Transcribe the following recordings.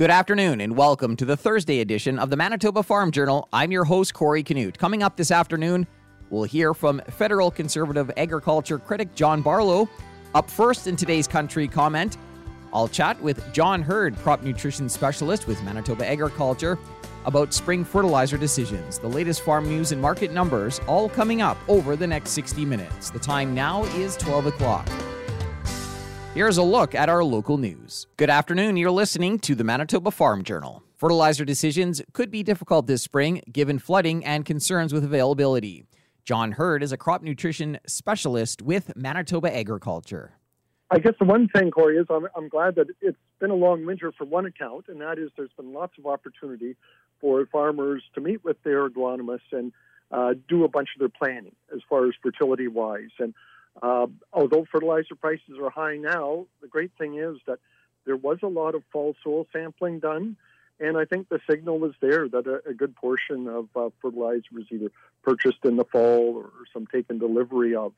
Good afternoon and welcome to the Thursday edition of the Manitoba Farm Journal. I'm your host, Corey Canute. Coming up this afternoon, we'll hear from federal conservative agriculture critic John Barlow. Up first in today's country comment, I'll chat with John Heard, crop nutrition specialist with Manitoba Agriculture, about spring fertilizer decisions, the latest farm news and market numbers, all coming up over the next 60 minutes. The time now is 12 o'clock. Here's a look at our local news. Good afternoon. You're listening to the Manitoba Farm Journal. Fertilizer decisions could be difficult this spring given flooding and concerns with availability. John Heard is a crop nutrition specialist with Manitoba Agriculture. I guess the one thing, Corey, is I'm, I'm glad that it's been a long winter for one account, and that is there's been lots of opportunity for farmers to meet with their agronomists and uh, do a bunch of their planning as far as fertility wise. And uh, although fertilizer prices are high now, the great thing is that there was a lot of fall soil sampling done, and I think the signal was there that a, a good portion of uh, fertilizer was either purchased in the fall or some taken delivery of.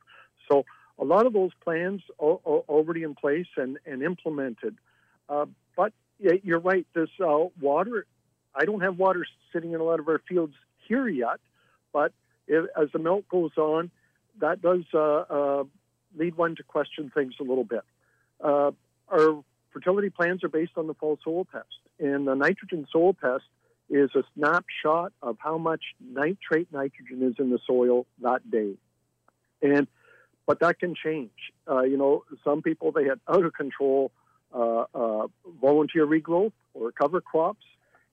So a lot of those plans are, are already in place and, and implemented. Uh, but you're right, this uh, water, I don't have water sitting in a lot of our fields here yet, but if, as the melt goes on, that does uh, uh, lead one to question things a little bit. Uh, our fertility plans are based on the fall soil test, and the nitrogen soil test is a snapshot of how much nitrate nitrogen is in the soil that day. And but that can change. Uh, you know, some people they had out of control uh, uh, volunteer regrowth or cover crops,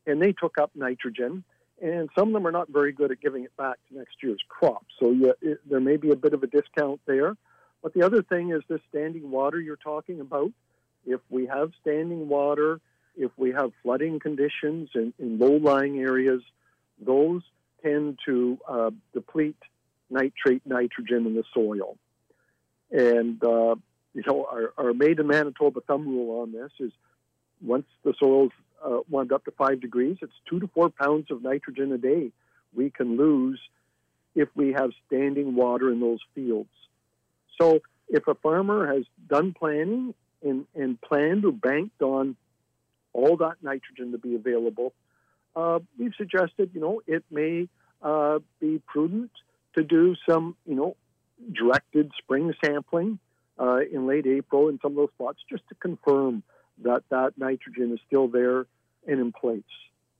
and they took up nitrogen and some of them are not very good at giving it back to next year's crop. So yeah, it, there may be a bit of a discount there. But the other thing is this standing water you're talking about. If we have standing water, if we have flooding conditions in, in low-lying areas, those tend to uh, deplete nitrate nitrogen in the soil. And uh, you know, our, our made in Manitoba thumb rule on this is once the soil's uh, up to five degrees, it's two to four pounds of nitrogen a day we can lose if we have standing water in those fields. So if a farmer has done planning and, and planned or banked on all that nitrogen to be available, uh, we've suggested, you know, it may uh, be prudent to do some, you know, directed spring sampling uh, in late April in some of those spots just to confirm that that nitrogen is still there and in place.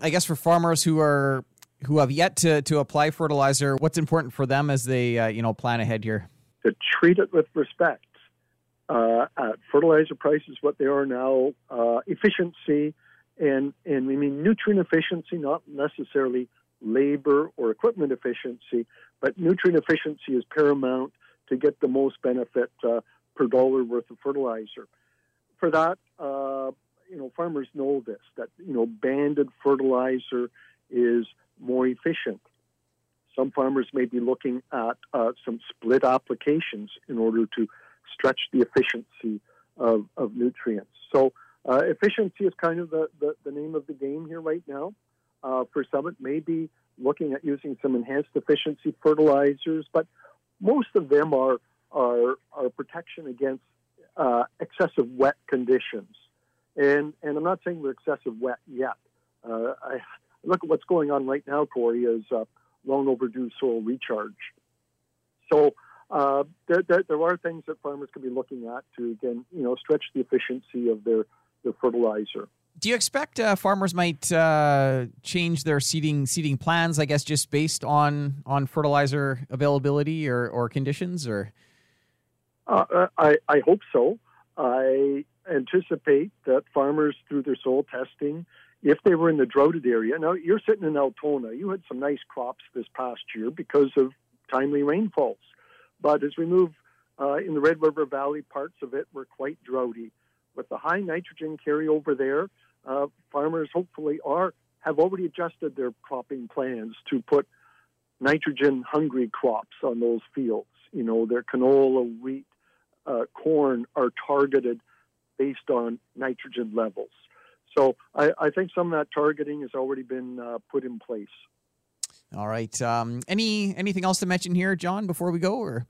I guess for farmers who are who have yet to, to apply fertilizer, what's important for them as they uh, you know plan ahead here? To treat it with respect. Uh, at fertilizer prices, what they are now, uh, efficiency, and and we mean nutrient efficiency, not necessarily labor or equipment efficiency, but nutrient efficiency is paramount to get the most benefit uh, per dollar worth of fertilizer for that, uh, you know, farmers know this that you know banded fertilizer is more efficient. Some farmers may be looking at uh, some split applications in order to stretch the efficiency of, of nutrients. So uh, efficiency is kind of the, the, the, name of the game here right now. Uh, for some, it may be looking at using some enhanced efficiency fertilizers, but most of them are are, are protection against uh, excessive wet conditions. And, and I'm not saying we're excessive wet yet. Uh, I look at what's going on right now, Corey, is uh, long overdue soil recharge. So uh, there, there, there, are things that farmers can be looking at to, again, you know, stretch the efficiency of their, their fertilizer. Do you expect uh, farmers might uh, change their seeding seeding plans? I guess just based on on fertilizer availability or, or conditions, or uh, I, I hope so. I anticipate that farmers, through their soil testing, if they were in the droughted area, now you're sitting in Altona, you had some nice crops this past year because of timely rainfalls. But as we move uh, in the Red River Valley, parts of it were quite droughty. With the high nitrogen carryover there, uh, farmers hopefully are have already adjusted their cropping plans to put nitrogen hungry crops on those fields. You know, their canola, wheat, uh, corn are targeted based on nitrogen levels. So I, I, think some of that targeting has already been uh, put in place. All right. Um, any anything else to mention here, John, before we go? Or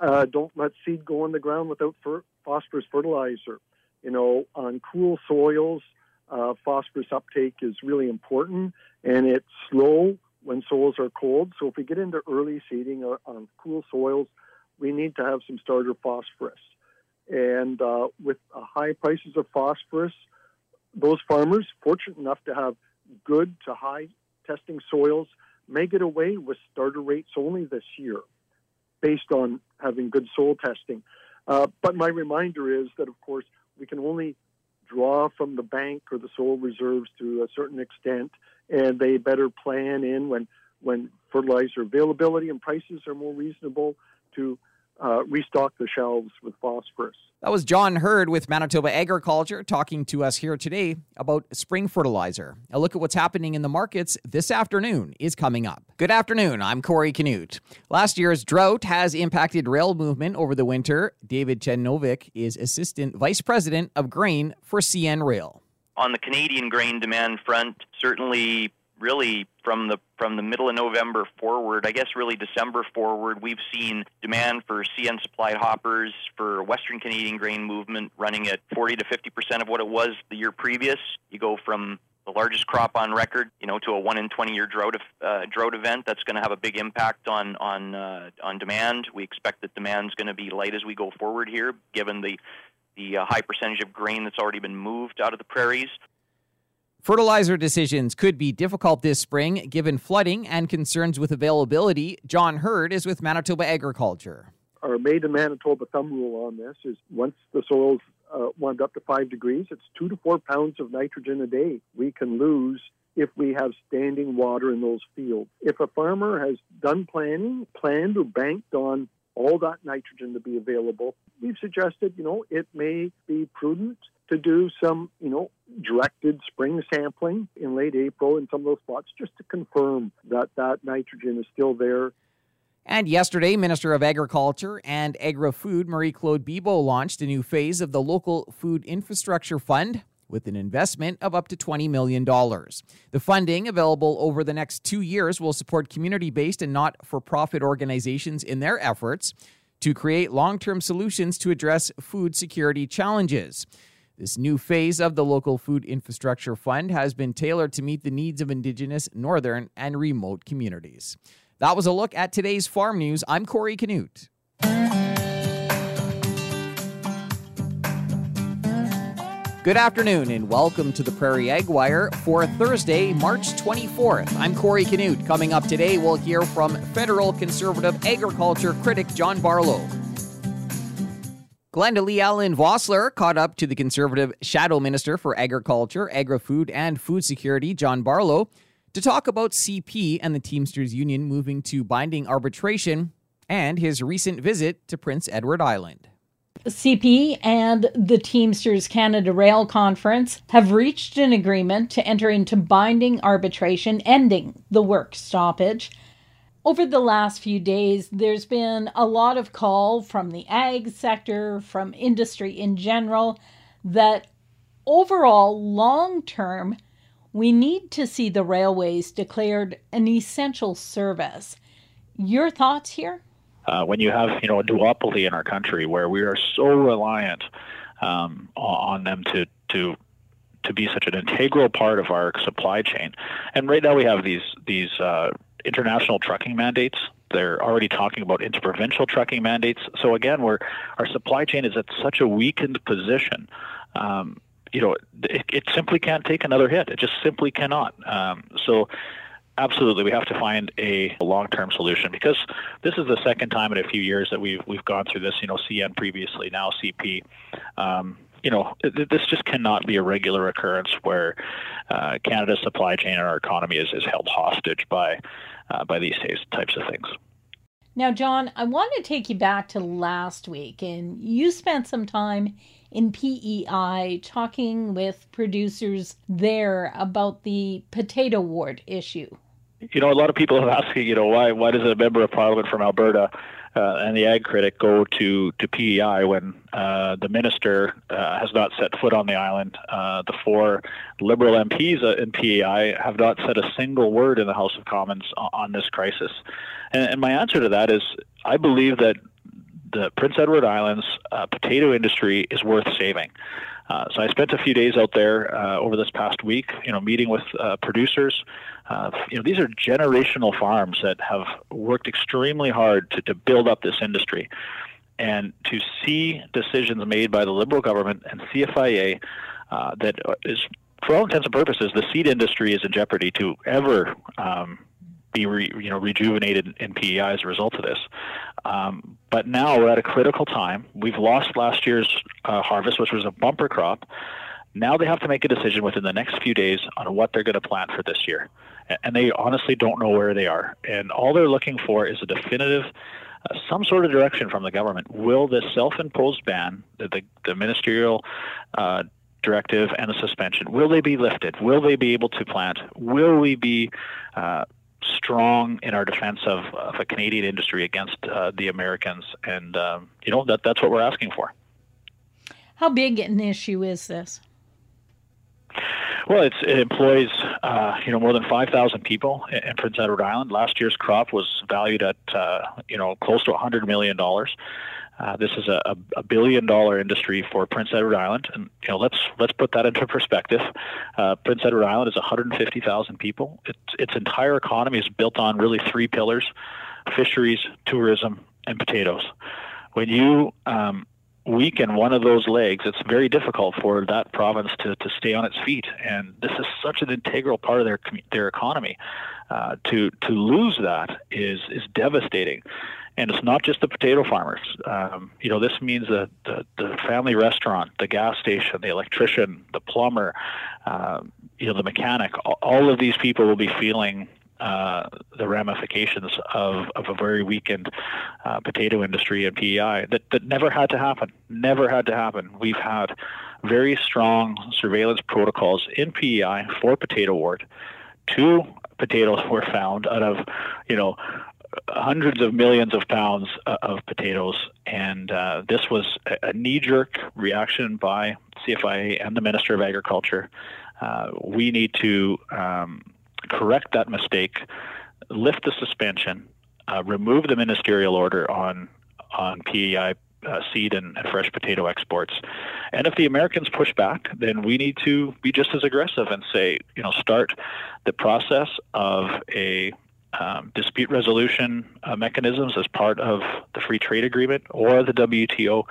uh, don't let seed go on the ground without fer- phosphorus fertilizer. You know, on cool soils, uh, phosphorus uptake is really important, and it's slow when soils are cold. So if we get into early seeding on cool soils, we need to have some starter phosphorus. And uh, with uh, high prices of phosphorus, those farmers, fortunate enough to have good to high testing soils, may get away with starter rates only this year based on having good soil testing. Uh, but my reminder is that, of course, we can only draw from the bank or the soil reserves to a certain extent, and they better plan in when when fertilizer availability and prices are more reasonable to uh, restock the shelves with phosphorus. That was John Heard with Manitoba Agriculture talking to us here today about spring fertilizer. A look at what's happening in the markets this afternoon is coming up. Good afternoon. I'm Corey Canute. Last year's drought has impacted rail movement over the winter. David Chenovic is Assistant Vice President of Grain for CN Rail. On the Canadian grain demand front, certainly really from the from the middle of November forward, I guess really December forward, we've seen demand for CN supplied hoppers for Western Canadian grain movement running at 40 to 50 percent of what it was the year previous. You go from the largest crop on record, you know, to a one in 20 year drought uh, drought event. That's going to have a big impact on on uh, on demand. We expect that demand's going to be light as we go forward here, given the the uh, high percentage of grain that's already been moved out of the prairies. Fertilizer decisions could be difficult this spring given flooding and concerns with availability. John Heard is with Manitoba Agriculture. Our made in Manitoba thumb rule on this is once the soil's uh, warmed up to five degrees, it's two to four pounds of nitrogen a day we can lose if we have standing water in those fields. If a farmer has done planning, planned or banked on all that nitrogen to be available, we've suggested, you know, it may be prudent to do some, you know, directed spring sampling in late April in some of those spots just to confirm that that nitrogen is still there. And yesterday, Minister of Agriculture and Agri Food Marie Claude Bibeau launched a new phase of the Local Food Infrastructure Fund with an investment of up to $20 million. The funding, available over the next two years, will support community based and not for profit organizations in their efforts to create long term solutions to address food security challenges. This new phase of the Local Food Infrastructure Fund has been tailored to meet the needs of Indigenous, northern, and remote communities. That was a look at today's farm news. I'm Corey Canute. Good afternoon and welcome to the Prairie Ag Wire for Thursday, March 24th. I'm Corey Canute. Coming up today, we'll hear from federal conservative agriculture critic John Barlow. Glenda Lee Allen Vossler caught up to the conservative shadow minister for agriculture, agri food, and food security, John Barlow, to talk about CP and the Teamsters Union moving to binding arbitration and his recent visit to Prince Edward Island. CP and the Teamsters Canada Rail Conference have reached an agreement to enter into binding arbitration ending the work stoppage over the last few days, there's been a lot of call from the ag sector, from industry in general, that overall, long term, we need to see the railways declared an essential service. Your thoughts here? Uh, when you have you know a duopoly in our country where we are so reliant um, on them to to to be such an integral part of our supply chain, and right now we have these these uh, international trucking mandates. They're already talking about interprovincial trucking mandates. So again, where our supply chain is at such a weakened position, um, you know, it, it, simply can't take another hit. It just simply cannot. Um, so absolutely we have to find a long-term solution because this is the second time in a few years that we've we've gone through this you know CN previously now CP um, you know, this just cannot be a regular occurrence where uh, Canada's supply chain and our economy is, is held hostage by uh, by these types of things. Now, John, I want to take you back to last week, and you spent some time in PEI talking with producers there about the potato wart issue. You know, a lot of people have asked, you know, why why does a member of parliament from Alberta uh, and the ag critic go to to PEI when uh, the minister uh, has not set foot on the island. Uh, the four Liberal MPs uh, in PEI have not said a single word in the House of Commons on, on this crisis. And, and, my answer to that is, I believe that the Prince Edward Islands uh, potato industry is worth saving. Uh, so I spent a few days out there uh, over this past week, you know, meeting with uh, producers. Uh, you know, these are generational farms that have worked extremely hard to, to build up this industry. And to see decisions made by the Liberal government and CFIA uh, that is, for all intents and purposes, the seed industry is in jeopardy to ever um, be re, you know rejuvenated in PEI as a result of this. Um, but now we're at a critical time. We've lost last year's uh, harvest, which was a bumper crop. Now they have to make a decision within the next few days on what they're going to plant for this year, and they honestly don't know where they are. And all they're looking for is a definitive. Uh, some sort of direction from the government. Will this self-imposed ban, the, the, the ministerial uh, directive and the suspension, will they be lifted? Will they be able to plant? Will we be uh, strong in our defense of, of a Canadian industry against uh, the Americans, and um, you know that that's what we're asking for. How big an issue is this? Well, it employs uh, you know more than five thousand people in Prince Edward Island. Last year's crop was valued at uh, you know close to hundred million dollars. Uh, this is a, a, billion dollar industry for Prince Edward Island, and you know let's let's put that into perspective. Uh, Prince Edward Island is 150,000 people. Its its entire economy is built on really three pillars: fisheries, tourism, and potatoes. When you um, weaken one of those legs, it's very difficult for that province to, to stay on its feet. And this is such an integral part of their their economy. Uh, to to lose that is is devastating and it's not just the potato farmers. Um, you know, this means that the, the family restaurant, the gas station, the electrician, the plumber, uh, you know, the mechanic. All of these people will be feeling uh, the ramifications of, of a very weakened uh, potato industry and PEI that, that never had to happen. Never had to happen. We've had very strong surveillance protocols in PEI for potato wart. Two potatoes were found out of, you know, hundreds of millions of pounds uh, of potatoes, and uh, this was a, a knee-jerk reaction by CFIA and the Minister of Agriculture. Uh, we need to um, correct that mistake, lift the suspension, uh, remove the ministerial order on on PEI uh, seed and, and, fresh potato exports. And if the Americans push back, then we need to be just as aggressive and say, you know, start the process of a um, dispute resolution uh, mechanisms as part of the free trade agreement or the WTO,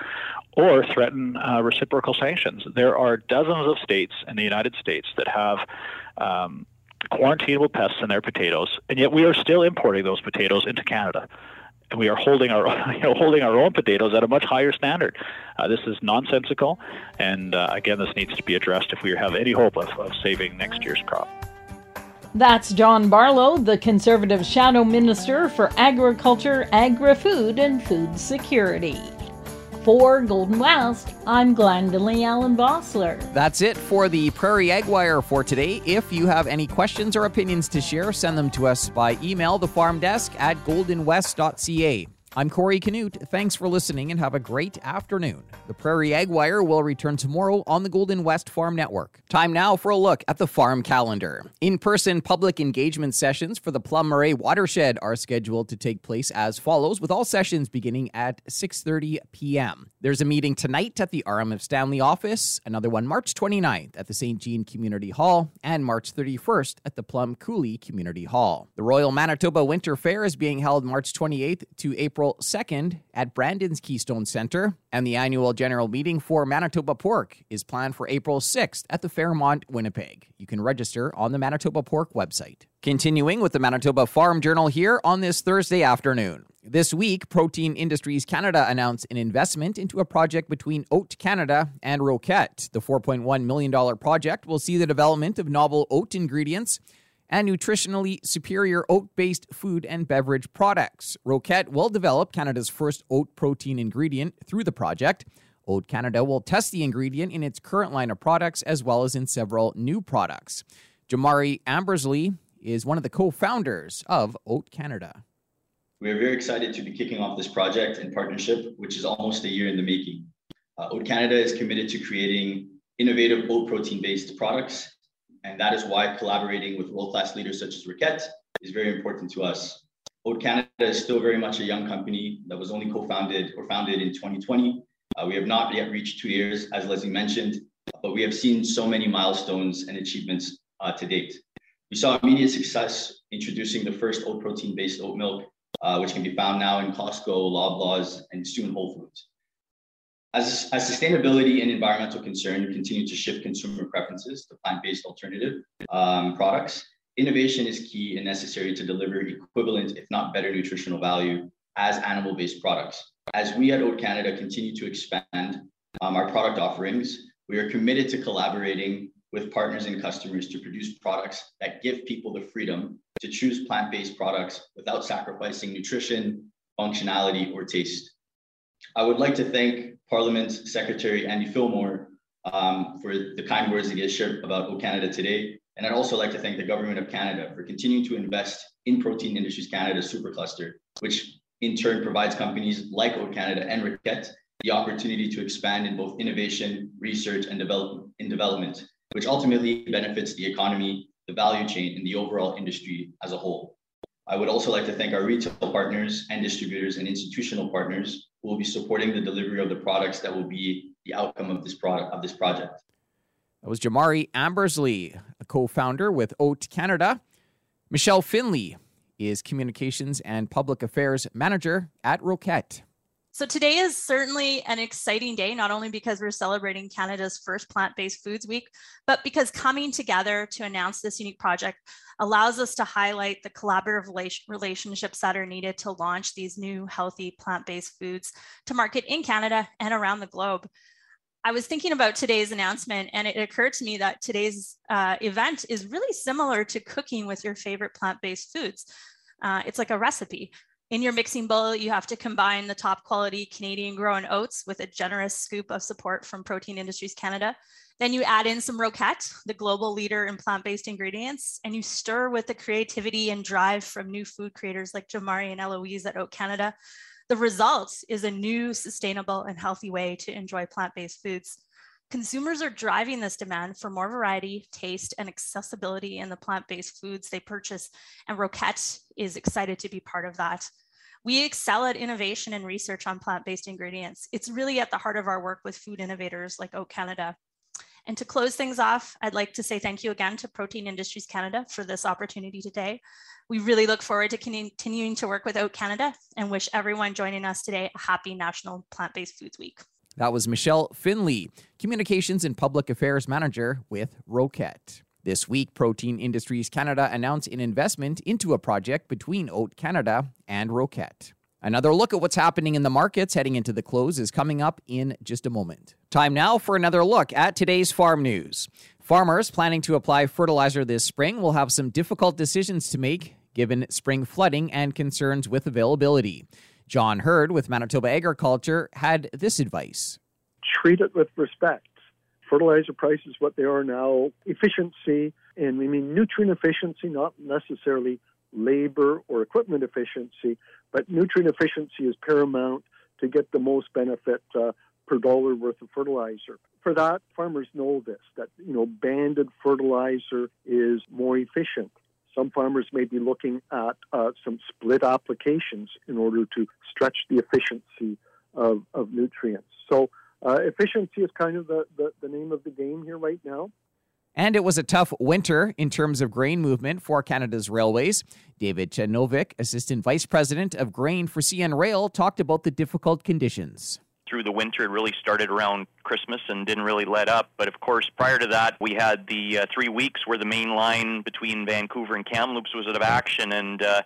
or threaten uh, reciprocal sanctions. There are dozens of states in the United States that have um, quarantinable pests in their potatoes, and yet we are still importing those potatoes into Canada. And we are holding our, you know, holding our own potatoes at a much higher standard. Uh, this is nonsensical, and uh, again, this needs to be addressed if we have any hope of, of saving next year's crop. That's John Barlow, the Conservative Shadow Minister for Agriculture, Agri Food, and Food Security. For Golden West, I'm Glendalee Allen Vossler. That's it for the Prairie Ag Wire for today. If you have any questions or opinions to share, send them to us by email, the farm desk at goldenwest.ca. I'm Corey Canute. Thanks for listening and have a great afternoon. The Prairie Ag Wire will return tomorrow on the Golden West Farm Network. Time now for a look at the farm calendar. In person public engagement sessions for the Plum Murray watershed are scheduled to take place as follows, with all sessions beginning at 6.30 p.m. There's a meeting tonight at the RM of Stanley office, another one March 29th at the St. Jean Community Hall, and March 31st at the Plum Coulee Community Hall. The Royal Manitoba Winter Fair is being held March 28th to April April 2nd at Brandon's Keystone Center, and the annual general meeting for Manitoba Pork is planned for April 6th at the Fairmont, Winnipeg. You can register on the Manitoba Pork website. Continuing with the Manitoba Farm Journal here on this Thursday afternoon. This week, Protein Industries Canada announced an investment into a project between Oat Canada and Roquette. The $4.1 million project will see the development of novel oat ingredients and nutritionally superior oat based food and beverage products. Roquette will develop Canada's first oat protein ingredient through the project. Oat Canada will test the ingredient in its current line of products as well as in several new products. Jamari Ambersley is one of the co founders of Oat Canada. We are very excited to be kicking off this project in partnership, which is almost a year in the making. Uh, Oat Canada is committed to creating innovative oat protein based products and that is why collaborating with world-class leaders such as Roquette is very important to us. Oat Canada is still very much a young company that was only co-founded or founded in 2020. Uh, we have not yet reached two years, as Leslie mentioned, but we have seen so many milestones and achievements uh, to date. We saw immediate success introducing the first oat protein based oat milk, uh, which can be found now in Costco, Loblaws, and soon Whole Foods. As, as sustainability and environmental concern continue to shift consumer preferences to plant based alternative um, products, innovation is key and necessary to deliver equivalent, if not better, nutritional value as animal based products. As we at Oat Canada continue to expand um, our product offerings, we are committed to collaborating with partners and customers to produce products that give people the freedom to choose plant based products without sacrificing nutrition, functionality, or taste. I would like to thank Parliament Secretary Andy Fillmore um, for the kind words that he has shared about Oat Canada today. And I'd also like to thank the Government of Canada for continuing to invest in Protein Industries Canada Supercluster, which in turn provides companies like Oat Canada and Roquette the opportunity to expand in both innovation, research, and develop, in development, which ultimately benefits the economy, the value chain, and the overall industry as a whole. I would also like to thank our retail partners and distributors and institutional partners will be supporting the delivery of the products that will be the outcome of this product of this project. That was Jamari Ambersley, a co-founder with Oat Canada. Michelle Finley is Communications and Public Affairs Manager at Roquette. So today is certainly an exciting day, not only because we're celebrating Canada's first plant-based foods week, but because coming together to announce this unique project allows us to highlight the collaborative relationships that are needed to launch these new healthy plant-based foods to market in Canada and around the globe. I was thinking about today's announcement, and it occurred to me that today's uh, event is really similar to cooking with your favorite plant-based foods. Uh, it's like a recipe. In your mixing bowl, you have to combine the top quality Canadian grown oats with a generous scoop of support from Protein Industries Canada. Then you add in some Roquette, the global leader in plant-based ingredients, and you stir with the creativity and drive from new food creators like Jamari and Eloise at Oat Canada. The result is a new, sustainable, and healthy way to enjoy plant-based foods. Consumers are driving this demand for more variety, taste, and accessibility in the plant based foods they purchase, and Roquette is excited to be part of that. We excel at innovation and research on plant based ingredients. It's really at the heart of our work with food innovators like Oat Canada. And to close things off, I'd like to say thank you again to Protein Industries Canada for this opportunity today. We really look forward to continuing to work with Oat Canada and wish everyone joining us today a happy National Plant Based Foods Week. That was Michelle Finley, Communications and Public Affairs Manager with Roquette. This week, Protein Industries Canada announced an investment into a project between Oat Canada and Roquette. Another look at what's happening in the markets heading into the close is coming up in just a moment. Time now for another look at today's farm news. Farmers planning to apply fertilizer this spring will have some difficult decisions to make given spring flooding and concerns with availability. John Heard with Manitoba Agriculture had this advice Treat it with respect. Fertilizer prices, what they are now, efficiency, and we mean nutrient efficiency, not necessarily labor or equipment efficiency, but nutrient efficiency is paramount to get the most benefit uh, per dollar worth of fertilizer. For that, farmers know this that you know banded fertilizer is more efficient. Some farmers may be looking at uh, some split applications in order to stretch the efficiency of, of nutrients. So, uh, efficiency is kind of the, the, the name of the game here right now. And it was a tough winter in terms of grain movement for Canada's railways. David Chenovic, Assistant Vice President of Grain for CN Rail, talked about the difficult conditions through the winter. It really started around Christmas and didn't really let up. But of course, prior to that, we had the uh, three weeks where the main line between Vancouver and Kamloops was out of action, and uh,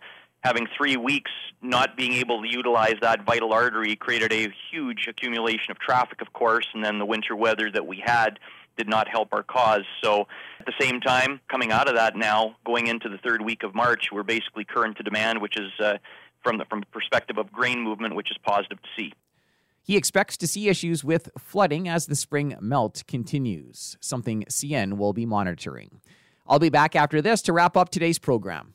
having three weeks not being able to utilize that vital artery created a huge accumulation of traffic, of course, and then the winter weather that we had did not help our cause. So at the same time, coming out of that now, going into the third week of March, we're basically current to demand, which is uh, from the from the perspective of grain movement, which is positive to see. He expects to see issues with flooding as the spring melt continues, something CN will be monitoring. I'll be back after this to wrap up today's program.